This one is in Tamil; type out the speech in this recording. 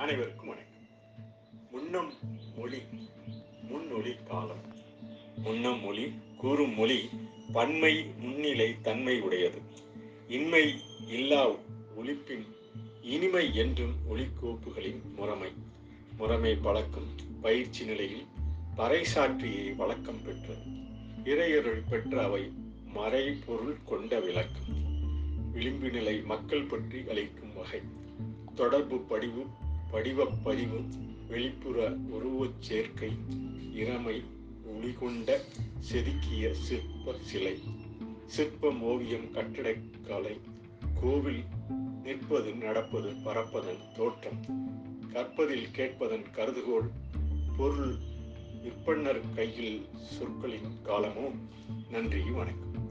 அனைவருக்கும் வணக்கம். முன்னம் மொழி முன்னொழி காலம். முன்னம் மொழி கூறும் மொழி பன்மை முன்னிலை தன்மை உடையது. இன்மை இல்லா ஒழிப்பின் இனிமை என்றும் ஒளிக்கோப்புகளின் முறைமை. முறைமை பழக்கம் பயிற்சி நிலையில் பறைசாற்றியை வழக்கம் பெற்றது. இறையருள் பெற்ற அவை மறைபொருள் கொண்ட விளக்கம். விளிம்பு நிலை மக்கள் பற்றி அளிக்கும் வகை. தொடர்பு படிவு படிவப்பதிவு வெளிப்புற உருவச் சேர்க்கை இறமை ஒளிகொண்ட செதுக்கிய சிற்ப சிலை சிற்பம் ஓவியம் கட்டடக்கலை கோவில் நிற்பது நடப்பது பறப்பதன் தோற்றம் கற்பதில் கேட்பதன் கருதுகோள் பொருள் விற்பன்னர் கையில் சொற்களின் காலமோ? நன்றி வணக்கம்.